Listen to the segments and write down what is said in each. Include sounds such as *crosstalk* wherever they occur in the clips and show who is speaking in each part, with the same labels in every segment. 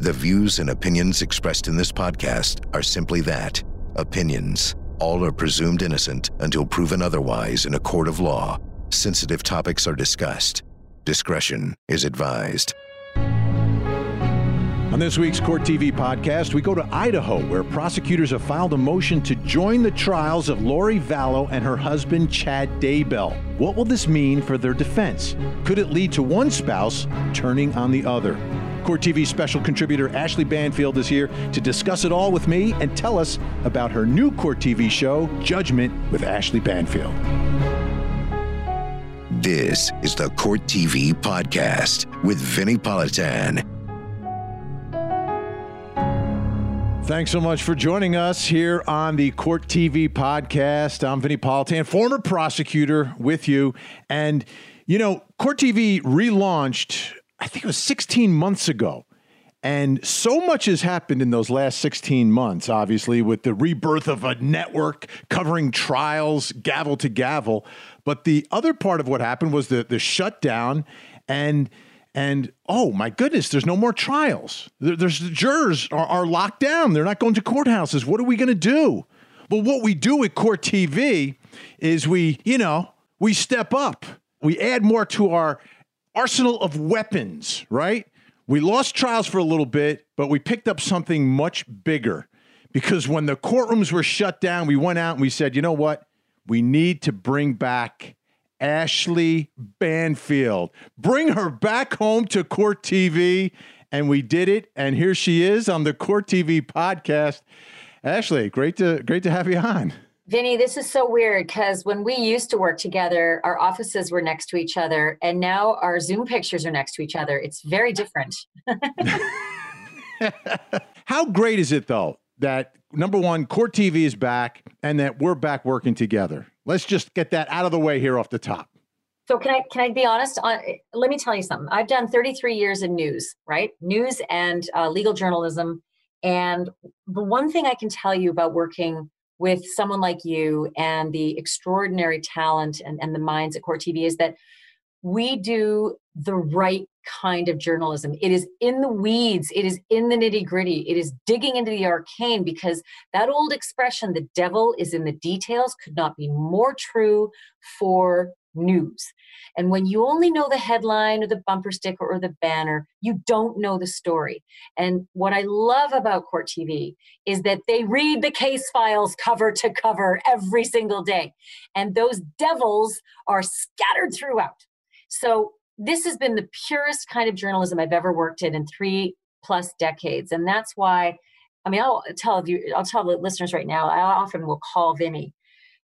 Speaker 1: The views and opinions expressed in this podcast are simply that opinions. All are presumed innocent until proven otherwise in a court of law. Sensitive topics are discussed. Discretion is advised.
Speaker 2: On this week's Court TV podcast, we go to Idaho, where prosecutors have filed a motion to join the trials of Lori Vallow and her husband, Chad Daybell. What will this mean for their defense? Could it lead to one spouse turning on the other? Court TV special contributor Ashleigh Banfield is here to discuss it all with me and tell us about her new Court TV show, Judgment with Ashleigh Banfield.
Speaker 1: This is the Court TV podcast with Vinnie Politan.
Speaker 2: Thanks so much for joining us here on the Court TV podcast. I'm Vinnie Politan, former prosecutor with you. And, you know, Court TV relaunched, I think it was 16 months ago. And so much has happened in those last 16 months, obviously, with the rebirth of a network covering trials, gavel to gavel. But the other part of what happened was the, the shutdown and and oh my goodness, there's no more trials. There, there's the jurors are, are locked down. They're not going to courthouses. What are we going to do? But what we do at Court TV is we, you know, we step up. We add more to our arsenal of weapons, right? We lost trials for a little bit, but we picked up something much bigger. Because when the courtrooms were shut down, we went out and we said, you know what? We need to bring back Ashleigh Banfield. Bring her back home to Court TV. And we did it. And here she is on the Court TV podcast. Ashleigh, great to great to have you on.
Speaker 3: Vinnie, this is so weird because when we used to work together, our offices were next to each other, and now our Zoom pictures are next to each other. It's very different. *laughs*
Speaker 2: How great is it, though, that number one, Court TV is back and that we're back working together? Let's just get that out of the way here off the top.
Speaker 3: So can I can I be honest? Uh, let me tell you something. I've done 33 years in news, right? News and uh, legal journalism. And the one thing I can tell you about working with someone like you and the extraordinary talent and, and the minds at Court TV is that we do the right kind of journalism. It is in the weeds, it is in the nitty gritty, it is digging into the arcane because that old expression, the devil is in the details, could not be more true for news. And when you only know the headline or the bumper sticker or the banner, you don't know the story. And what I love about Court TV is that they read the case files cover to cover every single day. And those devils are scattered throughout. So this has been the purest kind of journalism I've ever worked in in three plus decades. And that's why, I mean, I'll tell you, I'll tell the listeners right now, I often will call Vinnie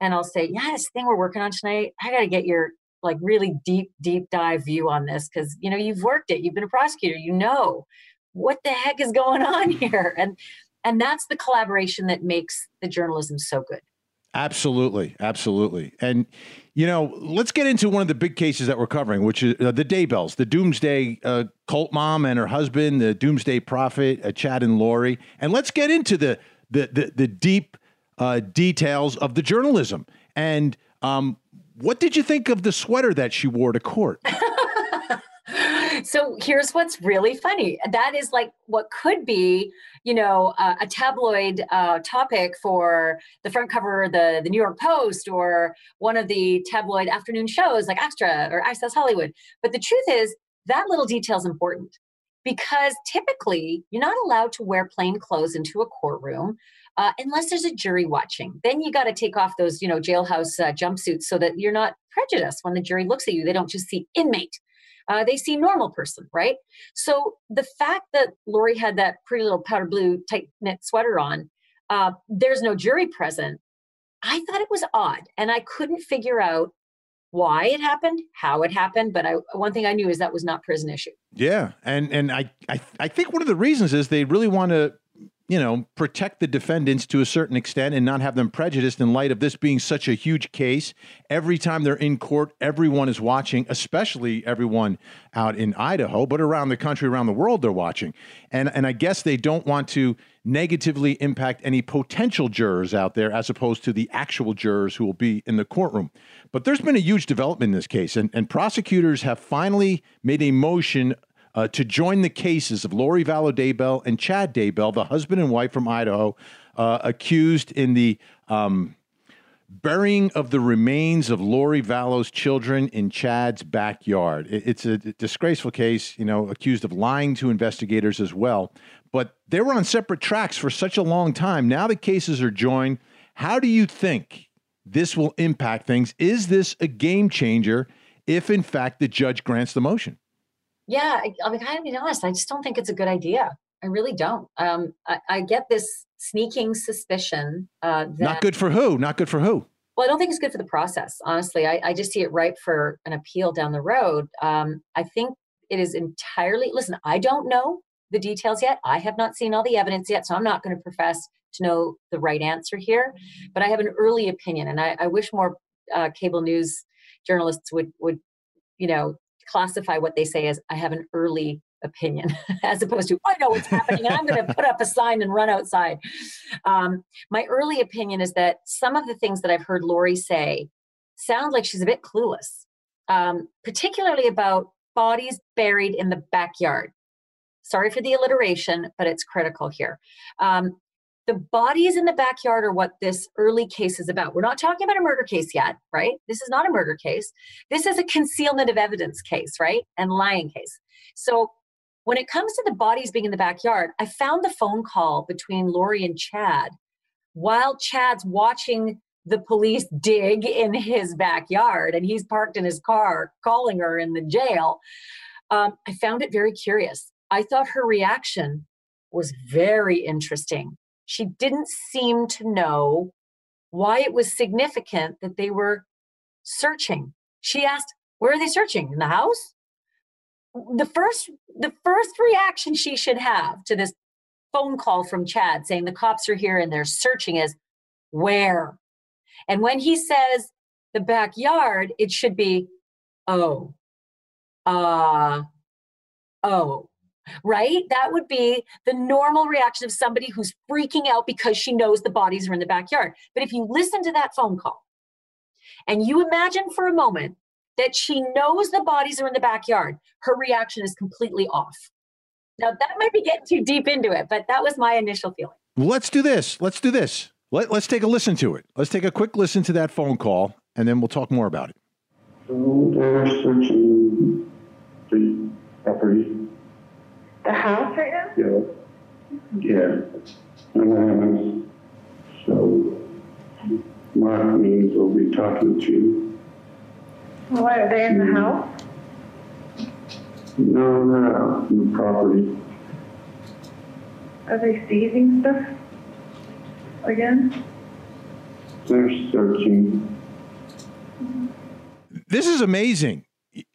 Speaker 3: and I'll say, yeah, this thing we're working on tonight, I got to get your like really deep, deep dive view on this. Cause you know, you've worked it, you've been a prosecutor, you know, what the heck is going *laughs* on here? And, and that's the collaboration that makes the journalism so good.
Speaker 2: Absolutely, absolutely. And you know, let's get into one of the big cases that we're covering, which is uh, the Daybells, the Doomsday uh, cult mom and her husband, the Doomsday Prophet, uh, Chad and Lori, and let's get into the the the, the deep uh, details of the journalism. And um, what did you think of the sweater that she wore to court? *laughs*
Speaker 3: so here's what's really funny that is like what could be you know uh, a tabloid uh, topic for the front cover of the, the new york post or one of the tabloid afternoon shows like extra or access hollywood but the truth is that little detail is important because typically you're not allowed to wear plain clothes into a courtroom uh, unless there's a jury watching. Then you got to take off those, you know, jailhouse uh, jumpsuits so that you're not prejudiced when the jury looks at you. They don't just see inmate uh, they see normal person, right? So the fact that Lori had that pretty little powder blue tight knit sweater on, uh, there's no jury present. I thought it was odd, and I couldn't figure out why it happened, how it happened. But I, one thing I knew is that was not prison issue.
Speaker 2: Yeah, and and I I, I think one of the reasons is they really want to you know, protect the defendants to a certain extent and not have them prejudiced in light of this being such a huge case. Every time they're in court, everyone is watching, especially everyone out in Idaho, but around the country, around the world, they're watching. And and I guess they don't want to negatively impact any potential jurors out there as opposed to the actual jurors who will be in the courtroom. But there's been a huge development in this case, and, and prosecutors have finally made a motion uh, to join the cases of Lori Vallow Daybell and Chad Daybell, the husband and wife from Idaho, uh, accused in the um, burying of the remains of Lori Vallow's children in Chad's backyard. It's a disgraceful case, you know, accused of lying to investigators as well. But they were on separate tracks for such a long time. Now the cases are joined. How do you think this will impact things? Is this a game changer if, in fact, the judge grants the motion?
Speaker 3: Yeah, I, I mean, kind of be honest, I just don't think it's a good idea. I really don't. Um, I, I, get this sneaking suspicion. Uh, that,
Speaker 2: Not good for who? Not good for who?
Speaker 3: Well, I don't think it's good for the process. Honestly, I, I just see it ripe for an appeal down the road. Um, I think it is entirely. Listen, I don't know the details yet. I have not seen all the evidence yet, so I'm not going to profess to know the right answer here. But I have an early opinion, and I, I wish more uh, cable news journalists would would you know classify what they say as I have an early opinion *laughs* as opposed to I know what's happening and I'm going *laughs* to put up a sign and run outside. Um, my early opinion is that some of the things that I've heard Lori say sound like she's a bit clueless, um, particularly about bodies buried in the backyard. Sorry for the alliteration, but it's critical here. Um, the bodies in the backyard are what this early case is about. We're not talking about a murder case yet, right? This is not a murder case. This is a concealment of evidence case, right? And lying case. So when it comes to the bodies being in the backyard, I found the phone call between Lori and Chad while Chad's watching the police dig in his backyard and he's parked in his car calling her in the jail. Um, I found it very curious. I thought her reaction was very interesting. She didn't seem to know why it was significant that they were searching. She asked, Where are they searching? In the house? the first the first reaction she should have to this phone call from Chad saying the cops are here and they're searching is where? And when he says the backyard, it should be oh. Uh oh. Right? That would be the normal reaction of somebody who's freaking out because she knows the bodies are in the backyard. But if you listen to that phone call and you imagine for a moment that she knows the bodies are in the backyard, her reaction is completely off. Now, that might be getting too deep into it, but that was my initial feeling.
Speaker 2: Let's do this. Let's do this. Let, us take a listen to it. Let's take a quick listen to that phone call, and then we'll talk more about it.
Speaker 4: So they're searching the property.
Speaker 5: The house right now?
Speaker 4: Yeah. Yeah. And so Mark Means we'll be talking to you.
Speaker 5: What, are they in the house?
Speaker 4: No, they're out in the property.
Speaker 5: Are they seizing stuff again?
Speaker 4: They're searching.
Speaker 2: This is amazing.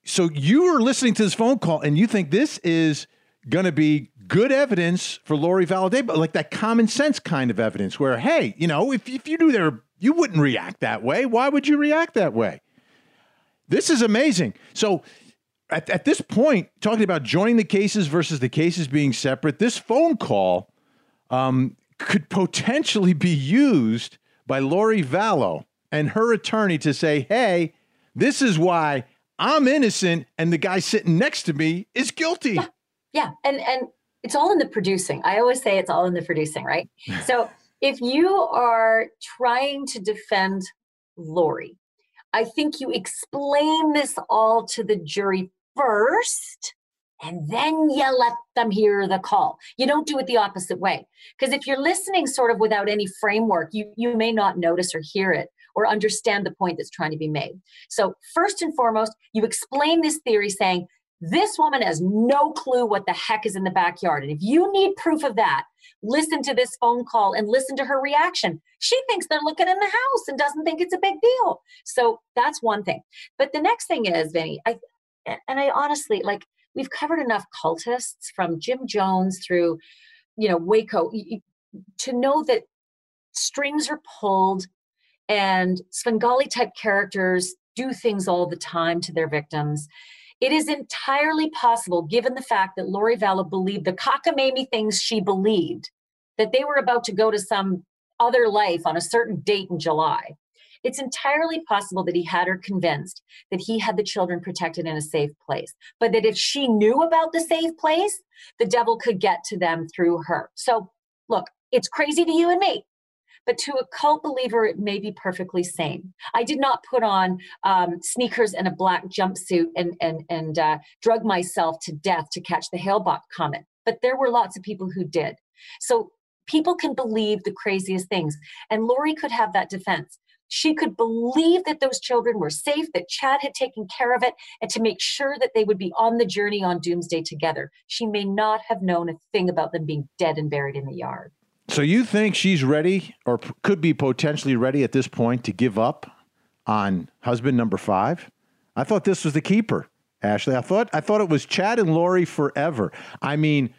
Speaker 2: So you are listening to this phone call and you think this is going to be good evidence for Lori Vallow, but like that common sense kind of evidence where, hey, you know, if, if you knew there, you wouldn't react that way. Why would you react that way? This is amazing. So at, at this point, talking about joining the cases versus the cases being separate, this phone call um, could potentially be used by Lori Vallow and her attorney to say, hey, this is why I'm innocent and the guy sitting next to me is guilty.
Speaker 3: Yeah. And and it's all in the producing. I always say it's all in the producing, right? *laughs* so if you are trying to defend Lori, I think you explain this all to the jury first and then you let them hear the call. You don't do it the opposite way. Because if you're listening sort of without any framework, you, you may not notice or hear it or understand the point that's trying to be made. So, first and foremost, you explain this theory saying, this woman has no clue what the heck is in the backyard. And if you need proof of that, listen to this phone call and listen to her reaction. She thinks they're looking in the house and doesn't think it's a big deal. So that's one thing. But the next thing is, Vinnie, I and I honestly like we've covered enough cultists from Jim Jones through, you know, Waco to know that strings are pulled and Svengali type characters do things all the time to their victims. It is entirely possible, given the fact that Lori Vallow believed the cockamamie things she believed, that they were about to go to some other life on a certain date in July. It's entirely possible that he had her convinced that he had the children protected in a safe place, but that if she knew about the safe place, the devil could get to them through her. So, look, it's crazy to you and me. But to a cult believer, it may be perfectly sane. I did not put on um, sneakers and a black jumpsuit and and and uh, drug myself to death to catch the Hale-Bopp comet. But there were lots of people who did. So people can believe the craziest things. And Lori could have that defense. She could believe that those children were safe, that Chad had taken care of it, and to make sure that they would be on the journey on doomsday together. She may not have known a thing about them being dead and buried in the yard.
Speaker 2: So you think she's ready or p- could be potentially ready at this point to give up on husband number 5? I thought this was the keeper, Ashleigh. I thought I thought it was Chad and Lori forever. I mean,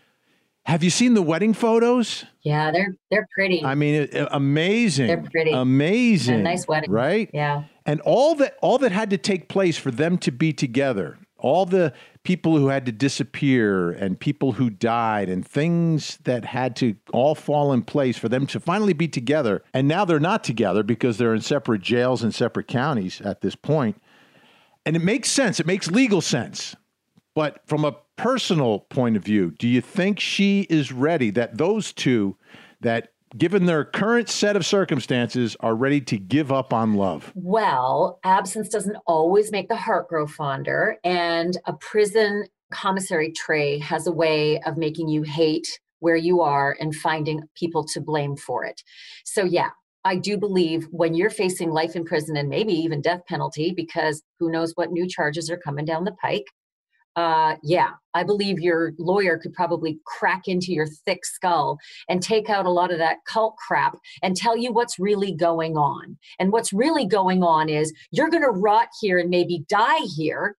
Speaker 2: have you seen the wedding photos?
Speaker 3: Yeah, they're they're pretty.
Speaker 2: I mean, it, amazing.
Speaker 3: They're pretty.
Speaker 2: Amazing.
Speaker 3: A nice wedding.
Speaker 2: right?
Speaker 3: Yeah.
Speaker 2: And all that all that had to take place for them to be together. All the people who had to disappear and people who died and things that had to all fall in place for them to finally be together. And now they're not together because they're in separate jails and separate counties at this point. And it makes sense. It makes legal sense. But from a personal point of view, do you think she is ready that those two that given their current set of circumstances are ready to give up on love?
Speaker 3: Well, absence doesn't always make the heart grow fonder, and a prison commissary tray has a way of making you hate where you are and finding people to blame for it. So, yeah, I do believe when you're facing life in prison and maybe even death penalty, because who knows what new charges are coming down the pike, uh, yeah, I believe your lawyer could probably crack into your thick skull and take out a lot of that cult crap and tell you what's really going on. And what's really going on is you're going to rot here and maybe die here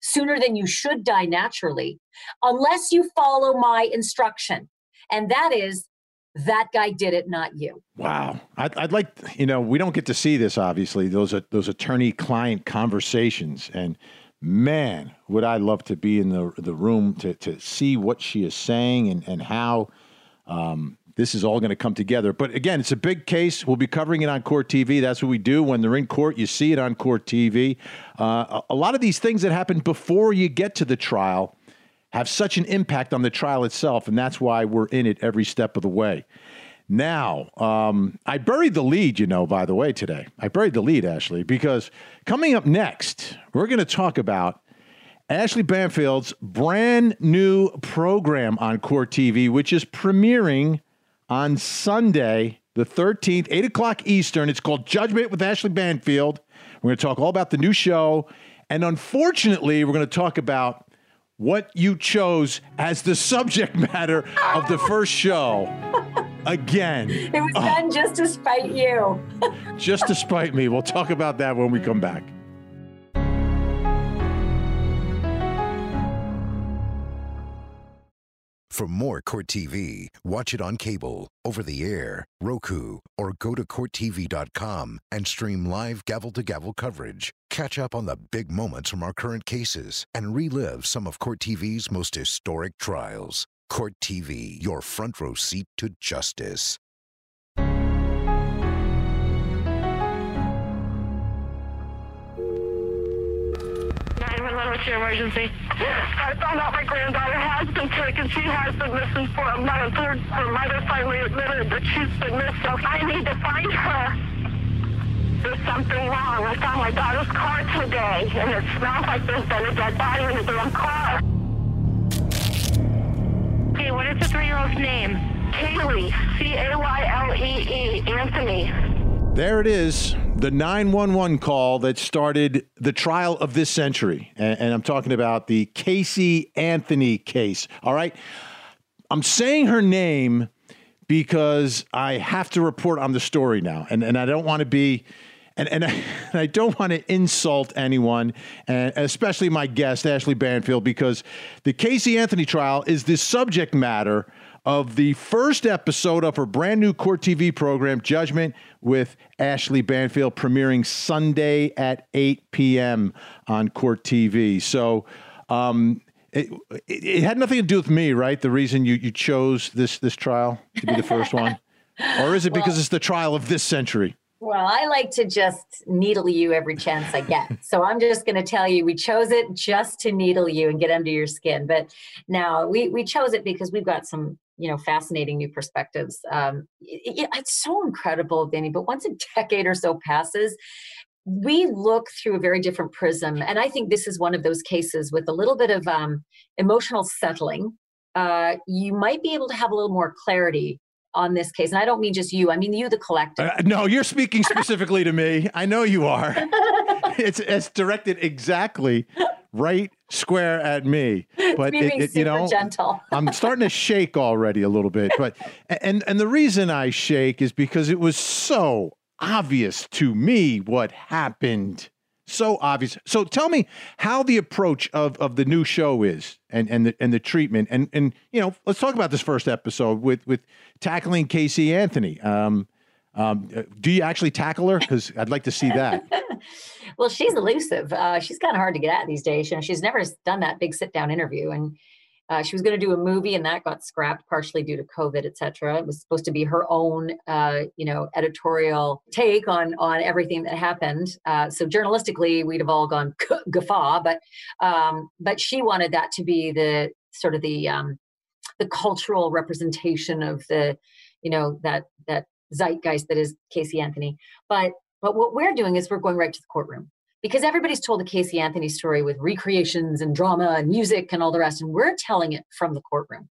Speaker 3: sooner than you should die naturally, unless you follow my instruction. And that is that guy did it, not you.
Speaker 2: Wow. I'd, I'd, like, you know, we don't get to see this, obviously, those, those attorney client conversations. And man, would I love to be in the the room to to see what she is saying and and how um, this is all going to come together. But again, it's a big case. We'll be covering it on Court TV. That's what we do when they're in court. You see it on Court TV. Uh, a, a lot of these things that happen before you get to the trial have such an impact on the trial itself, and that's why we're in it every step of the way. Now, um, I buried the lead, you know, by the way, today. I buried the lead, Ashleigh, because coming up next, we're going to talk about Ashleigh Banfield's brand new program on Court TV, which is premiering on Sunday, the 13th, 8 o'clock Eastern. It's called Judgment with Ashleigh Banfield. We're going to talk all about the new show. And unfortunately, we're going to talk about what you chose as the subject *laughs* matter of the first show *laughs* again.
Speaker 3: It was ah. done just to spite you. *laughs*
Speaker 2: just to spite me. We'll talk about that when we come back.
Speaker 1: For more Court TV, watch it on cable, over the air, Roku, or go to CourtTV.com and stream live gavel to gavel coverage. Catch up on the big moments from our current cases and relive some of Court TV's most historic trials. Court TV, your front row seat to justice.
Speaker 6: 911, what's your emergency? I found out my granddaughter has been taken. She has been missing for a month. Her, her mother finally admitted that she's been missing. So I need to find her. There's something wrong. I found my daughter's car today, and it smells like there's been a dead body in the damn car. What is the three-year-old's name? Caylee, C-A-Y-L-E-E, Anthony.
Speaker 2: There it is, the 911 call that started the trial of this century. And, and, I'm talking about the Casey Anthony case. All right. I'm saying her name because I have to report on the story now. And, and I don't want to be. And, and, I, *laughs* and I don't want to insult anyone, and especially my guest, Ashleigh Banfield, because the Casey Anthony trial is the subject matter of the first episode of her brand new Court TV program, Judgment with Ashleigh Banfield, premiering Sunday at 8 p.m. on Court TV. So, um, it, it, had nothing to do with me, right? The reason you, you chose this this trial to be the first one, *laughs* or is it because well, it's the trial of this century?
Speaker 3: Well, I like to just needle you every chance I get. *laughs* so I'm just going to tell you we chose it just to needle you and get under your skin. But now we, we chose it because we've got some, you know, fascinating new perspectives. Um, it, it's so incredible, Vinnie, but once a decade or so passes, we look through a very different prism. And I think this is one of those cases with a little bit of um, emotional settling. Uh, you might be able to have a little more clarity on this case. And I don't mean just you, I mean you, the collective. Uh,
Speaker 2: no, you're speaking specifically to me. I know you are. *laughs* it's, it's directed exactly right square at me.
Speaker 3: But it, it, you know, gentle.
Speaker 2: I'm starting to shake already a little bit. But and and the reason I shake is because it was so obvious to me what happened so obvious. So tell me how the approach of, of the new show is and, and the and the treatment and and you know let's talk about this first episode with with tackling Casey Anthony. Um, um, do you actually tackle her? Because I'd like to see that. *laughs*
Speaker 3: well, she's elusive. Uh, she's kind of hard to get at these days. You know, she's never done that big sit down interview, and uh, she was going to do a movie, and that got scrapped partially due to COVID, et cetera. It was supposed to be her own, uh, you know, editorial take on on everything that happened. Uh, so journalistically, we'd have all gone guffaw, but um, but she wanted that to be the sort of the um, the cultural representation of the, you know, that that zeitgeist that is Casey Anthony. But but what we're doing is we're going right to the courtroom because everybody's told the Casey Anthony story with recreations and drama and music and all the rest, and we're telling it from the courtroom.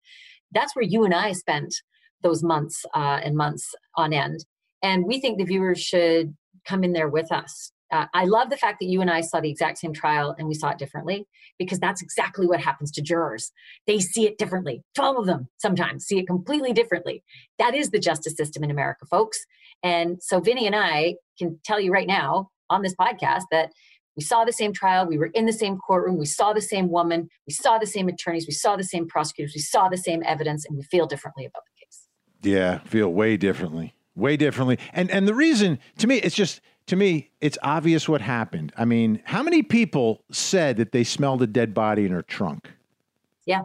Speaker 3: That's where you and I spent those months uh, and months on end. And we think the viewers should come in there with us. Uh, I love the fact that you and I saw the exact same trial and we saw it differently because that's exactly what happens to jurors. They see it differently. 12 of them sometimes see it completely differently. That is the justice system in America, folks. And so Vinnie and I can tell you right now on this podcast that we saw the same trial, we were in the same courtroom, we saw the same woman, we saw the same attorneys, we saw the same prosecutors, we saw the same evidence, and we feel differently about the case.
Speaker 2: Yeah, feel way differently. Way differently. And and the reason to me it's just to me it's obvious what happened. I mean, how many people said that they smelled a dead body in her trunk?
Speaker 3: Yeah.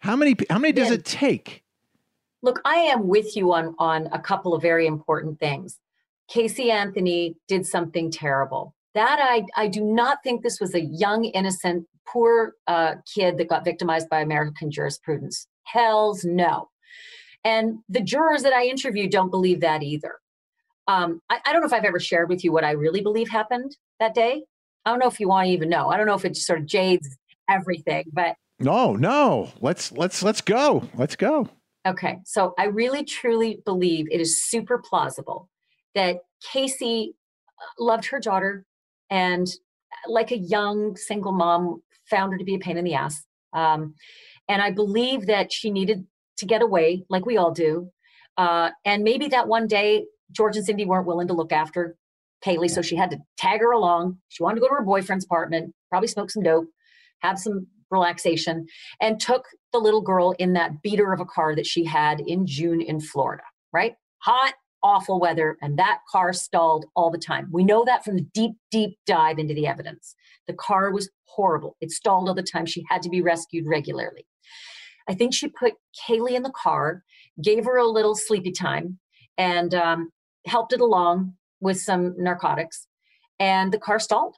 Speaker 2: How many how many does yeah. it take?
Speaker 3: Look, I am with you on on a couple of very important things. Casey Anthony did something terrible. That I, I do not think this was a young, innocent, poor uh, kid that got victimized by American jurisprudence. Hell's no. And the jurors that I interviewed don't believe that either. Um, I, I, don't know if I've ever shared with you what I really believe happened that day. I don't know if you want to even know. I don't know if it sort of jades everything, but
Speaker 2: no, no. Let's let's let's go. Let's go.
Speaker 3: Okay. So I really truly believe it is super plausible that Casey uh, loved her daughter and, uh, like a young single mom, found her to be a pain in the ass. Um, and I believe that she needed to get away, like we all do. Uh, and maybe that one day, George and Cindy weren't willing to look after Caylee, so she had to tag her along. She wanted to go to her boyfriend's apartment, probably smoke some dope, have some relaxation, and took the little girl in that beater of a car that she had in June in Florida, right? Hot, awful weather, and that car stalled all the time. We know that from the deep, deep dive into the evidence. The car was horrible. It stalled all the time. She had to be rescued regularly. I think she put Caylee in the car, gave her a little sleepy time, and um, helped it along with some narcotics, and the car stalled.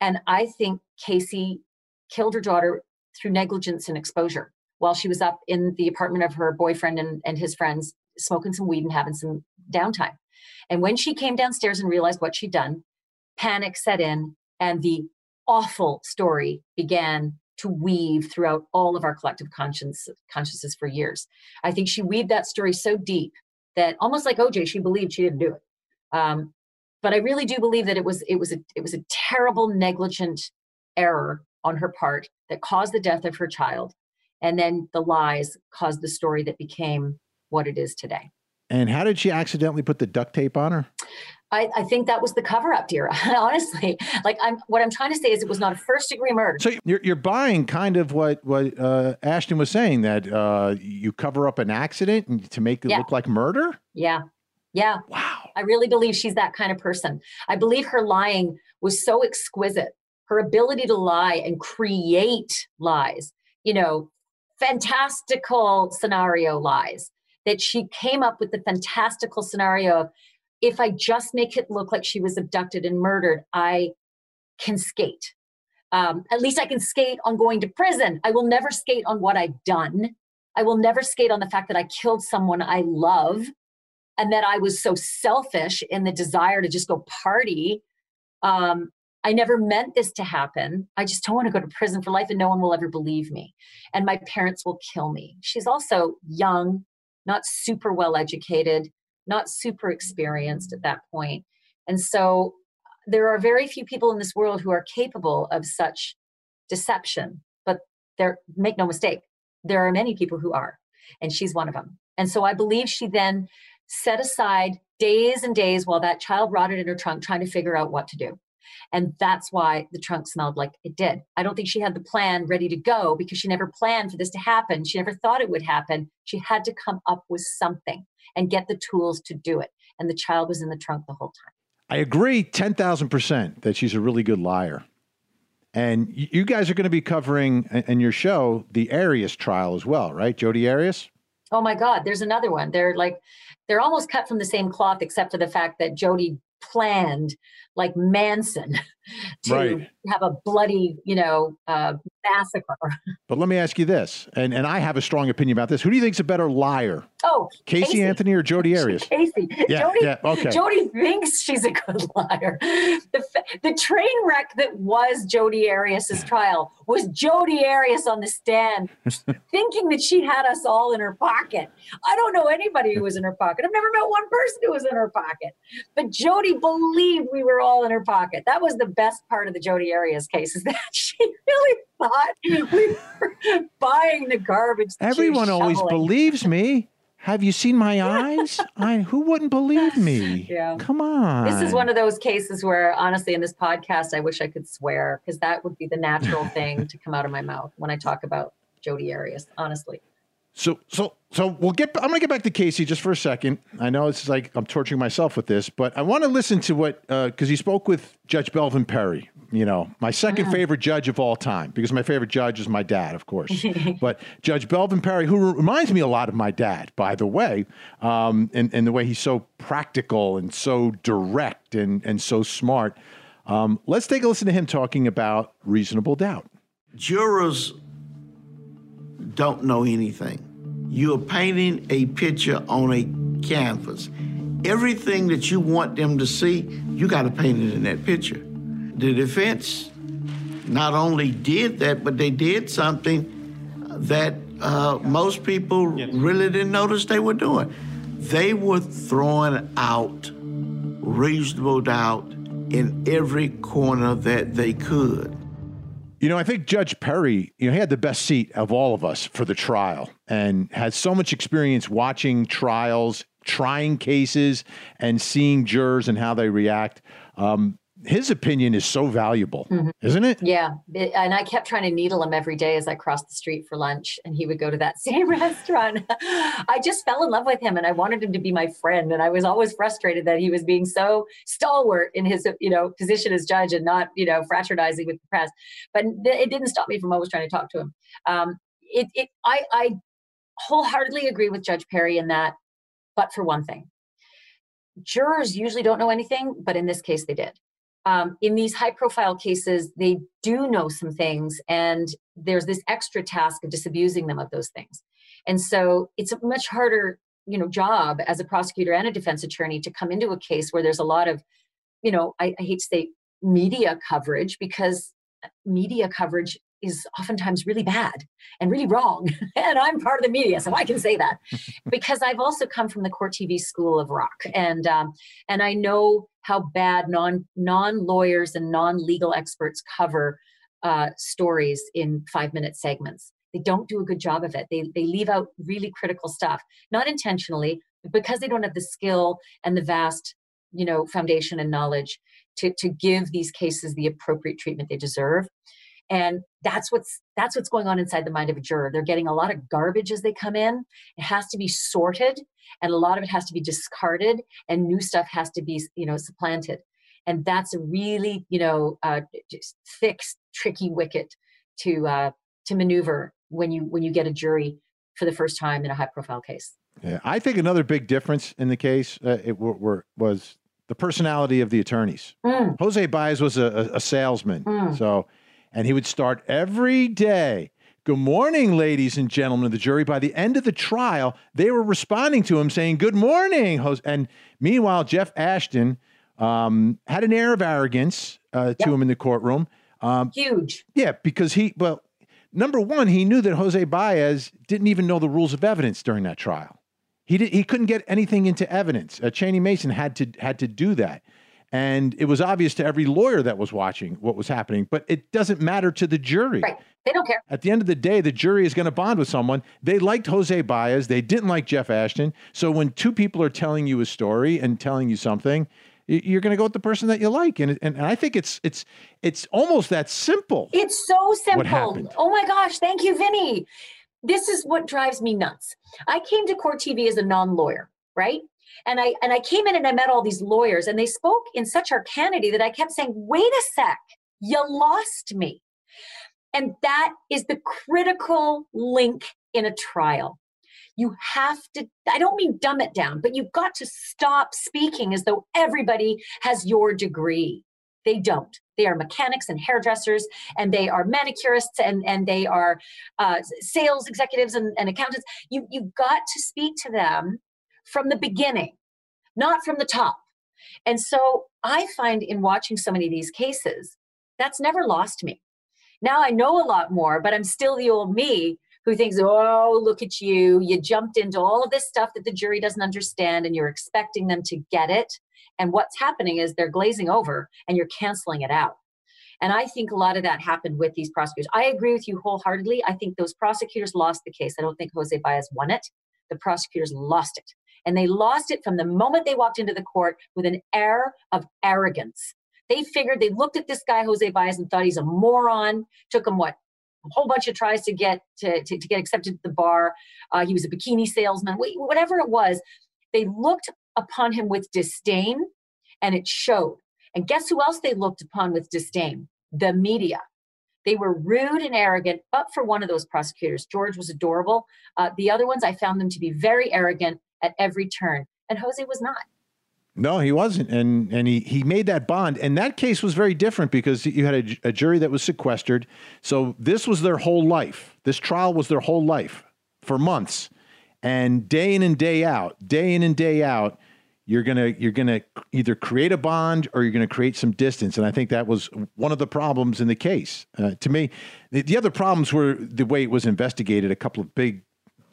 Speaker 3: And I think Casey killed her daughter through negligence and exposure while she was up in the apartment of her boyfriend and, and his friends smoking some weed and having some downtime. And when she came downstairs and realized what she'd done, panic set in and the awful story began to weave throughout all of our collective conscience, consciousness for years. I think she weaved that story so deep that almost like OJ, she believed she didn't do it. Um, but I really do believe that it was it was a it was a terrible negligent error on her part that caused the death of her child, and then the lies caused the story that became what it is today.
Speaker 2: And how did she accidentally put the duct tape on her?
Speaker 3: I, I, think that was the cover up, dear. *laughs* Honestly, like I'm, what I'm trying to say is it was not a first degree murder.
Speaker 2: So you're, you're buying kind of what what uh, Ashton was saying that uh, you cover up an accident to make it yeah. look like murder.
Speaker 3: Yeah, yeah.
Speaker 2: Wow.
Speaker 3: I really believe she's that kind of person. I believe her lying was so exquisite. Her ability to lie and create lies, you know, fantastical scenario lies that she came up with the fantastical scenario of if I just make it look like she was abducted and murdered, I can skate. Um, at least I can skate on going to prison. I will never skate on what I've done. I will never skate on the fact that I killed someone I love and that I was so selfish in the desire to just go party. Um, I never meant this to happen. I just don't want to go to prison for life and no one will ever believe me. And my parents will kill me. She's also young, not super well educated, not super experienced at that point. And so there are very few people in this world who are capable of such deception. But there make no mistake, there are many people who are. And she's one of them. And so I believe she then set aside days and days while that child rotted in her trunk trying to figure out what to do. And that's why the trunk smelled like it did. I don't think she had the plan ready to go because she never planned for this to happen. She never thought it would happen. She had to come up with something and get the tools to do it. And the child was in the trunk the whole time.
Speaker 2: I agree 10,000% that she's a really good liar. And you guys are going to be covering in your show the Arias trial as well, right? Jodi Arias?
Speaker 3: Oh my God, there's another one. They're like, they're almost cut from the same cloth, except for the fact that Jodi planned like Manson *laughs* to right. have a bloody, you know, uh, massacre. *laughs*
Speaker 2: But let me ask you this, and, and I have a strong opinion about this. Who do you think is a better liar?
Speaker 3: Oh,
Speaker 2: Casey, Casey. Anthony or Jodi *laughs* Arias?
Speaker 3: Casey.
Speaker 2: Yeah,
Speaker 3: Jodi,
Speaker 2: yeah, okay.
Speaker 3: Jodi thinks she's a good *laughs* liar. The, the train wreck that was Jodi Arias's trial was Jodi Arias on the stand thinking that she had us all in her pocket. I don't know anybody who was in her pocket. I've never met one person who was in her pocket. But Jodi believed we were all in her pocket. That was the best part of the Jodi Arias case is *laughs* that she really thought we were buying the garbage.
Speaker 2: Everyone always believes me. Have you seen my *laughs* eyes? I who wouldn't believe me?
Speaker 3: Yeah.
Speaker 2: Come on.
Speaker 3: This is one of those cases where honestly in this podcast I wish I could swear because that would be the natural thing to come out of my mouth when I talk about Jodi Arias, honestly.
Speaker 2: So, so, so we'll get. I'm going to get back to Casey just for a second. I know it's like I'm torturing myself with this, but I want to listen to what because uh, he spoke with Judge Belvin Perry. You know, my 2nd uh-huh. favorite judge of all time, because my favorite judge is my dad, of course. *laughs* but Judge Belvin Perry, who reminds me a lot of my dad, by the way, um, and, and the way he's so practical and so direct and, and so smart. Um, let's take a listen to him talking about reasonable doubt.
Speaker 7: Jurors don't know anything. You're painting a picture on a canvas. Everything that you want them to see, you got to paint it in that picture. The defense not only did that, but they did something that uh, most people really didn't notice they were doing. They were throwing out reasonable doubt in every corner that they could.
Speaker 2: You know, I think Judge Perry, you know, he had the best seat of all of us for the trial and has so much experience watching trials, trying cases, and seeing jurors and how they react. Um, his opinion is so valuable, mm-hmm. isn't it?
Speaker 3: Yeah. And I kept trying to needle him every day as I crossed the street for lunch, and he would go to that *laughs* same restaurant. I just fell in love with him and I wanted him to be my friend. And I was always frustrated that he was being so stalwart in his, you know, position as judge and not, you know, fraternizing with the press. But it didn't stop me from always trying to talk to him. Um, it, it, I, I wholeheartedly agree with Judge Perry in that, but for one thing. Jurors usually don't know anything, but in this case they did um, in these high profile cases, they do know some things, and there's this extra task of disabusing them of those things. And so it's a much harder you know job as a prosecutor and a defense attorney to come into a case where there's a lot of you know I, I hate to say media coverage because media coverage is oftentimes really bad and really wrong. *laughs* and I'm part of the media, so I can say that *laughs* because I've also come from the court TV school of rock, and um, and I know how bad non non lawyers and non legal experts cover uh, stories in five minute segments. They don't do a good job of it. They they leave out really critical stuff, not intentionally, but because they don't have the skill and the vast you know foundation and knowledge to to give these cases the appropriate treatment they deserve and that's what's that's what's going on inside the mind of a juror they're getting a lot of garbage as they come in it has to be sorted and a lot of it has to be discarded and new stuff has to be you know supplanted and that's a really you know uh, thick tricky wicket to uh, to maneuver when you when you get a jury for the first time in a high profile case
Speaker 2: Yeah, I think another big difference in the case uh, it were, were, was the personality of the attorneys.
Speaker 3: Mm.
Speaker 2: Jose Baez was a, a, a salesman,
Speaker 3: Mm.
Speaker 2: so and he would start every day. Good morning, ladies and gentlemen of the jury. By the end of the trial, they were responding to him saying, "Good morning." Jose. And meanwhile, Jeff Ashton um, had an air of arrogance uh, to him in the courtroom. Um,
Speaker 3: Huge.
Speaker 2: yeah, because he, well, number one, he knew that Jose Baez didn't even know the rules of evidence during that trial. He did, he couldn't get anything into evidence. Uh, Cheney Mason had to had to do that, and it was obvious to every lawyer that was watching what was happening. But it doesn't matter to the jury.
Speaker 3: Right. They don't care.
Speaker 2: At the end of the day, the jury is going to bond with someone. They liked Jose Baez. They didn't like Jeff Ashton. So when two people are telling you a story and telling you something, you're going to go with the person that you like. And, and and I think it's it's it's almost that simple.
Speaker 3: It's so simple.
Speaker 2: happened?
Speaker 3: Oh my gosh, thank you, Vinnie. This is what drives me nuts. I came to court TV as a non-lawyer, right? And I and I came in and I met all these lawyers and they spoke in such arcanity that I kept saying, "Wait a sec. You lost me." And that is the critical link in a trial. You have to, I don't mean dumb it down, but you've got to stop speaking as though everybody has your degree. They don't. They are mechanics and hairdressers, and they are manicurists, and, and they are uh, sales executives and, and accountants. You, you've got to speak to them from the beginning, not from the top. And so I find in watching so many of these cases, that's never lost me. Now I know a lot more, but I'm still the old me who thinks, oh, look at you. You jumped into all of this stuff that the jury doesn't understand, and you're expecting them to get it. And what's happening is they're glazing over and you're canceling it out. And I think a lot of that happened with these prosecutors. I agree with you wholeheartedly. I think those prosecutors lost the case. I don't think Jose Baez won it. The prosecutors lost it. And they lost it from the moment they walked into the court with an air of arrogance. They figured they looked at this guy, Jose Baez, and thought he's a moron. Took him, what, a whole bunch of tries to get to, to, to get accepted to the bar. Uh, he was a bikini salesman, wh- whatever it was. They looked upon him with disdain, and it showed. And guess who else they looked upon with disdain? The media. They were rude and arrogant, but for one of those prosecutors, George was adorable. Uh, the other ones, I found them to be very arrogant at every turn, and Jose was not.
Speaker 2: No, he wasn't, and and he he made that bond, and that case was very different because you had a, a jury that was sequestered. So this was their whole life. This trial was their whole life for months, and day in and day out, day in and day out, you're gonna you're gonna either create a bond or you're gonna create some distance. And I think that was one of the problems in the case. Uh, to me, the, the other problems were the way it was investigated. A couple of big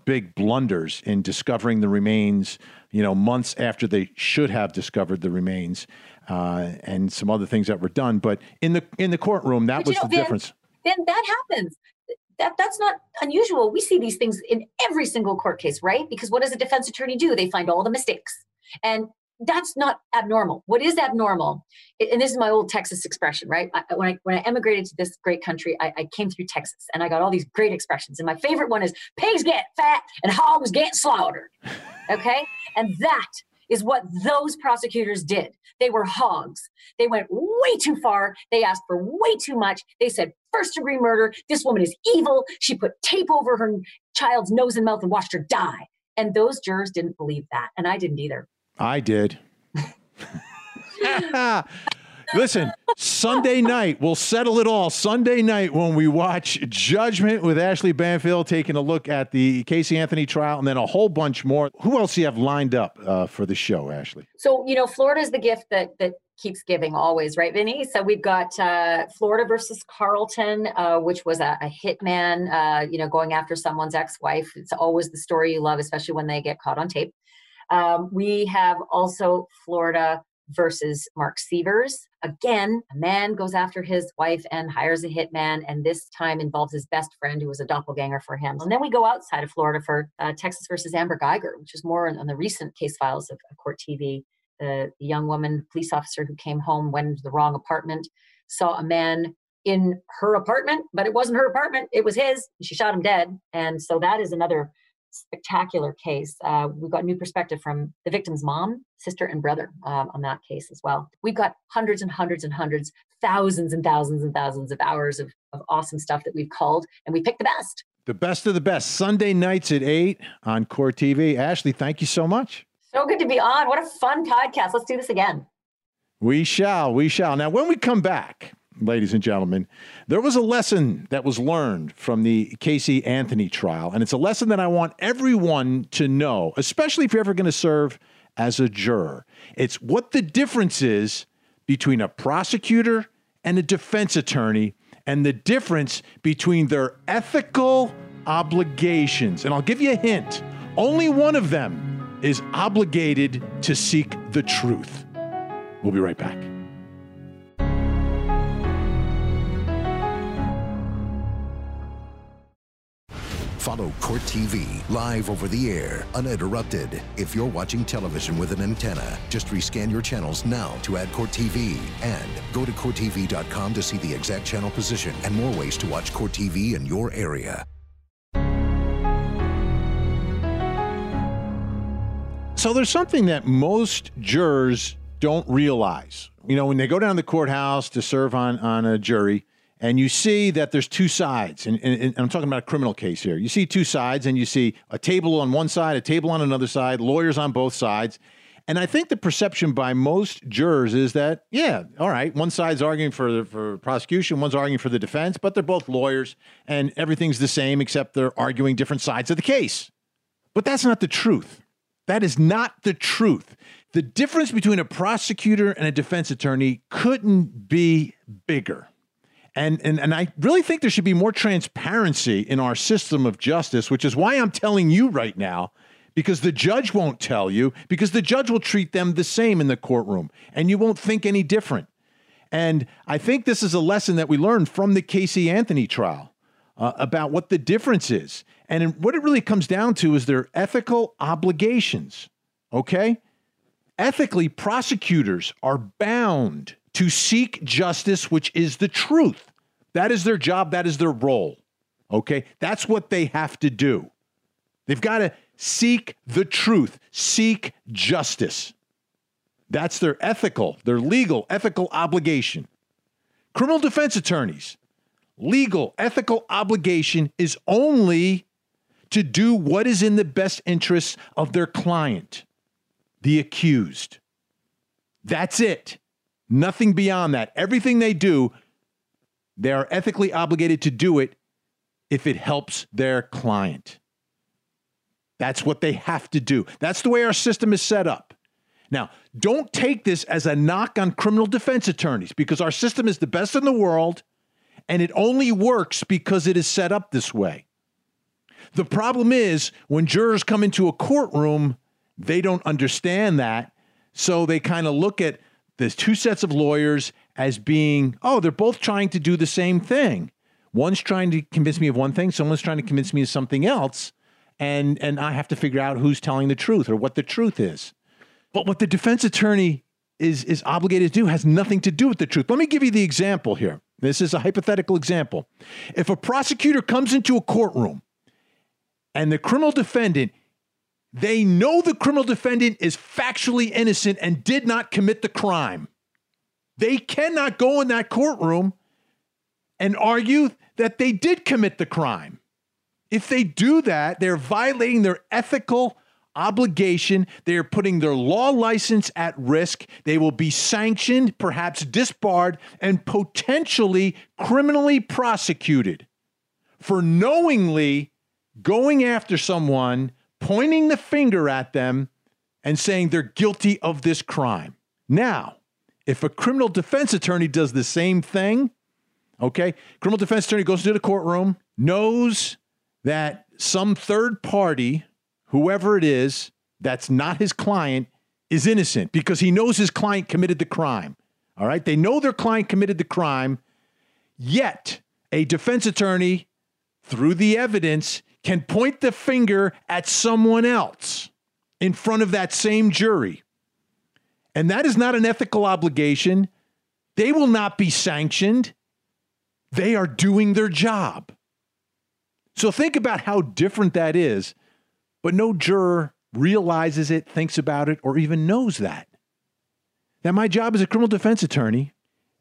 Speaker 2: big blunders in discovering the remains, you know, months after they should have discovered the remains, uh, and some other things that were done. But in the in the courtroom, that
Speaker 3: But
Speaker 2: was
Speaker 3: you know,
Speaker 2: the
Speaker 3: Vin,
Speaker 2: difference.
Speaker 3: Then that happens. That that's not unusual. We see these things in every single court case, right? Because what does a defense attorney do? They find all the mistakes, and that's not abnormal. What is abnormal? And this is my old Texas expression, right? I, when I when I emigrated to this great country, I, I came through Texas, and I got all these great expressions. And my favorite one is "pigs get fat and hogs get slaughtered." *laughs* Okay, and that is what those prosecutors did. They were hogs. They went way too far. They asked for way too much. They said first degree murder. This woman is evil. She put tape over her child's nose and mouth and watched her die. And those jurors didn't believe that. And I didn't either.
Speaker 2: I did. *laughs* Listen, Sunday night, we'll settle it all. Sunday night when we watch Judgment with Ashleigh Banfield taking a look at the Casey Anthony trial and then a whole bunch more. Who else do you have lined up uh, for the show, Ashleigh?
Speaker 3: So, you know, Florida is the gift that, that keeps giving always, right, Vinnie? So we've got uh, Florida versus Carlton, uh, which was a, a hitman, uh, you know, going after someone's ex-wife. It's always the story you love, especially when they get caught on tape. Um, we have also Florida versus Mark Sievers. Again, a man goes after his wife and hires a hitman, and this time involves his best friend who was a doppelganger for him. And then we go outside of Florida for uh, Texas versus Amber Guyger, which is more on, on the recent case files of, of Court TV. The, the young woman, police officer who came home, went into the wrong apartment, saw a man in her apartment, but it wasn't her apartment, it was his. She shot him dead. And so that is another spectacular case. Uh, we've got new perspective from the victim's mom, sister, and brother um, on that case as well. We've got hundreds and hundreds and hundreds, thousands and thousands and thousands of hours of, of awesome stuff that we've called, and we picked the best.
Speaker 2: The best of the best. Sunday nights at 8 on Court TV. Ashleigh, thank you so much.
Speaker 3: So good to be on. What a fun podcast. Let's do this again.
Speaker 2: We shall. We shall. Now, when we come back, ladies and gentlemen, there was a lesson that was learned from the Casey Anthony trial. And it's a lesson that I want everyone to know, especially if you're ever going to serve as a juror. It's what the difference is between a prosecutor and a defense attorney and the difference between their ethical obligations. And I'll give you a hint only one of them is obligated to seek the truth. We'll be right back.
Speaker 1: Follow Court TV live over the air, uninterrupted. If you're watching television with an antenna, just rescan your channels now to add Court TV. And go to CourtTV.com to see the exact channel position and more ways to watch Court TV in your area.
Speaker 2: So there's something that most jurors don't realize. You know, when they go down to the courthouse to serve on, on a jury, and you see that there's two sides, and, and, and, I'm talking about a criminal case here. You see two sides, and you see a table on one side, a table on another side, lawyers on both sides. And I think the perception by most jurors is that, yeah, all right, one side's arguing for for prosecution, one's arguing for the defense, but they're both lawyers, and everything's the same except they're arguing different sides of the case. But that's not the truth. That is not the truth. The difference between a prosecutor and a defense attorney couldn't be bigger. And, and, and I really think there should be more transparency in our system of justice, which is why I'm telling you right now, because the judge won't tell you, because the judge will treat them the same in the courtroom, and you won't think any different. And I think this is a lesson that we learned from the Casey Anthony trial uh, about what the difference is. And what it really comes down to is their ethical obligations. Okay? Ethically, prosecutors are bound to seek justice, which is the truth. That is their job, that is their role. Okay? That's what they have to do. They've got to seek the truth, seek justice. That's their ethical, their legal, ethical obligation. Criminal defense attorneys, legal, ethical obligation is only to do what is in the best interests of their client, the accused. That's it. Nothing beyond that. Everything they do, they are ethically obligated to do it if it helps their client. That's what they have to do. That's the way our system is set up. Now, don't take this as a knock on criminal defense attorneys because our system is the best in the world and it only works because it is set up this way. The problem is when jurors come into a courtroom, they don't understand that. So they kind of look at the two sets of lawyers as being, oh, they're both trying to do the same thing. One's trying to convince me of one thing, someone's trying to convince me of something else, and and I have to figure out who's telling the truth or what the truth is. But what the defense attorney is is obligated to do has nothing to do with the truth. Let me give you the example here. This is a hypothetical example. If a prosecutor comes into a courtroom and the criminal defendant they know the criminal defendant is factually innocent and did not commit the crime. They cannot go in that courtroom and argue that they did commit the crime. If they do that, they're violating their ethical obligation. They are putting their law license at risk. They will be sanctioned, perhaps disbarred, and potentially criminally prosecuted for knowingly going after someone pointing the finger at them and saying they're guilty of this crime. Now, if a criminal defense attorney does the same thing, okay, criminal defense attorney goes into the courtroom, knows that some third party, whoever it is, that's not his client, is innocent because he knows his client committed the crime. All right, they know their client committed the crime, yet a defense attorney, through the evidence, can point the finger at someone else in front of that same jury. And that is not an ethical obligation. They will not be sanctioned. They are doing their job. So think about how different that is, but no juror realizes it, thinks about it, or even knows that. Now, my job as a criminal defense attorney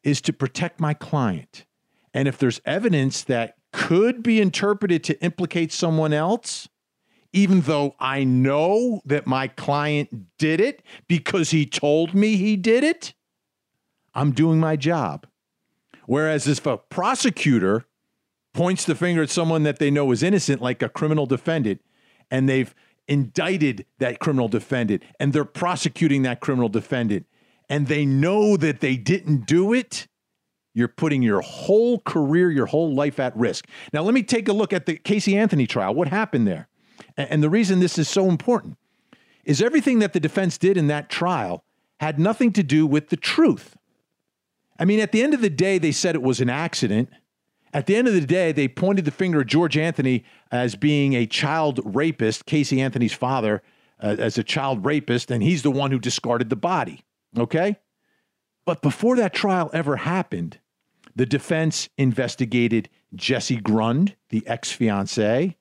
Speaker 2: is to protect my client. And if there's evidence that could be interpreted to implicate someone else, even though I know that my client did it because he told me he did it, I'm doing my job. Whereas if a prosecutor points the finger at someone that they know is innocent, like a criminal defendant, and they've indicted that criminal defendant and they're prosecuting that criminal defendant, and they know that they didn't do it, you're putting your whole career, your whole life at risk. Now, let me take a look at the Casey Anthony trial. What happened there? And the reason this is so important is everything that the defense did in that trial had nothing to do with the truth. I mean, at the end of the day, they said it was an accident. At the end of the day, they pointed the finger at George Anthony as being a child rapist, Casey Anthony's father, uh, as a child rapist, and he's the one who discarded the body. Okay? But before that trial ever happened, the defense investigated Jesse Grund, the ex fiance,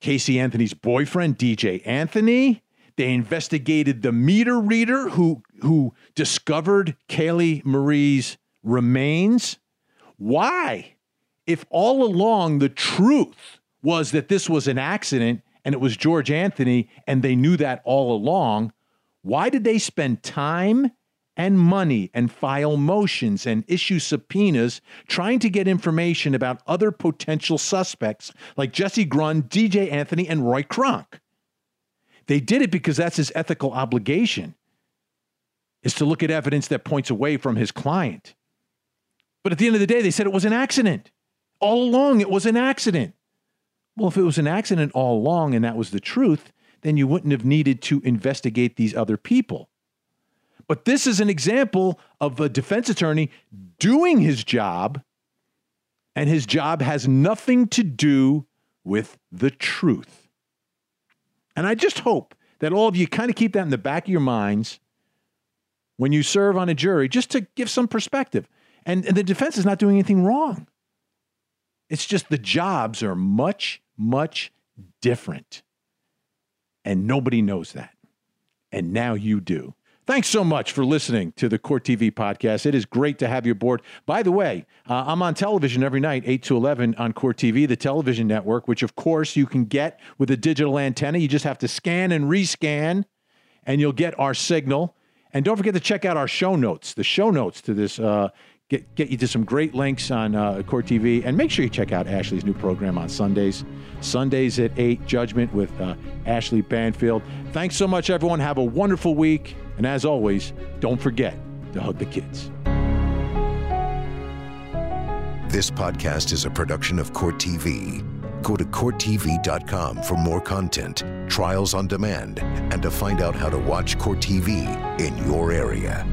Speaker 2: Casey Anthony's boyfriend, DJ Anthony. They investigated the meter reader who, who discovered Caylee Marie's remains. Why? If all along the truth was that this was an accident and it was George Anthony and they knew that all along, why did they spend time and money and file motions and issue subpoenas trying to get information about other potential suspects like Jesse Grund, DJ Anthony, and Roy Kronk? They did it because that's his ethical obligation is to look at evidence that points away from his client. But at the end of the day, they said it was an accident. All along, it was an accident. Well, if it was an accident all along and that was the truth, then you wouldn't have needed to investigate these other people. But this is an example of a defense attorney doing his job, and his job has nothing to do with the truth. And I just hope that all of you kind of keep that in the back of your minds when you serve on a jury, just to give some perspective. And, and the defense is not doing anything wrong. It's just the jobs are much, much different. And nobody knows that. And now you do. Thanks so much for listening to the Court TV podcast. It is great to have you aboard. By the way, uh, I'm on television every night, 8 to 11 on Court TV, the television network, which of course you can get with a digital antenna. You just have to scan and rescan, and you'll get our signal. And don't forget to check out our show notes, the show notes to this uh, get get you to some great links on uh, Court TV, and make sure you check out Ashleigh's new program on Sundays. Sundays at eight, Judgment with uh, Ashleigh Banfield. Thanks so much, everyone. Have a wonderful week, and as always, don't forget to hug the kids.
Speaker 1: This podcast is a production of Court TV. Go to CourtTV.com for more content, trials on demand, and to find out how to watch Court TV in your area.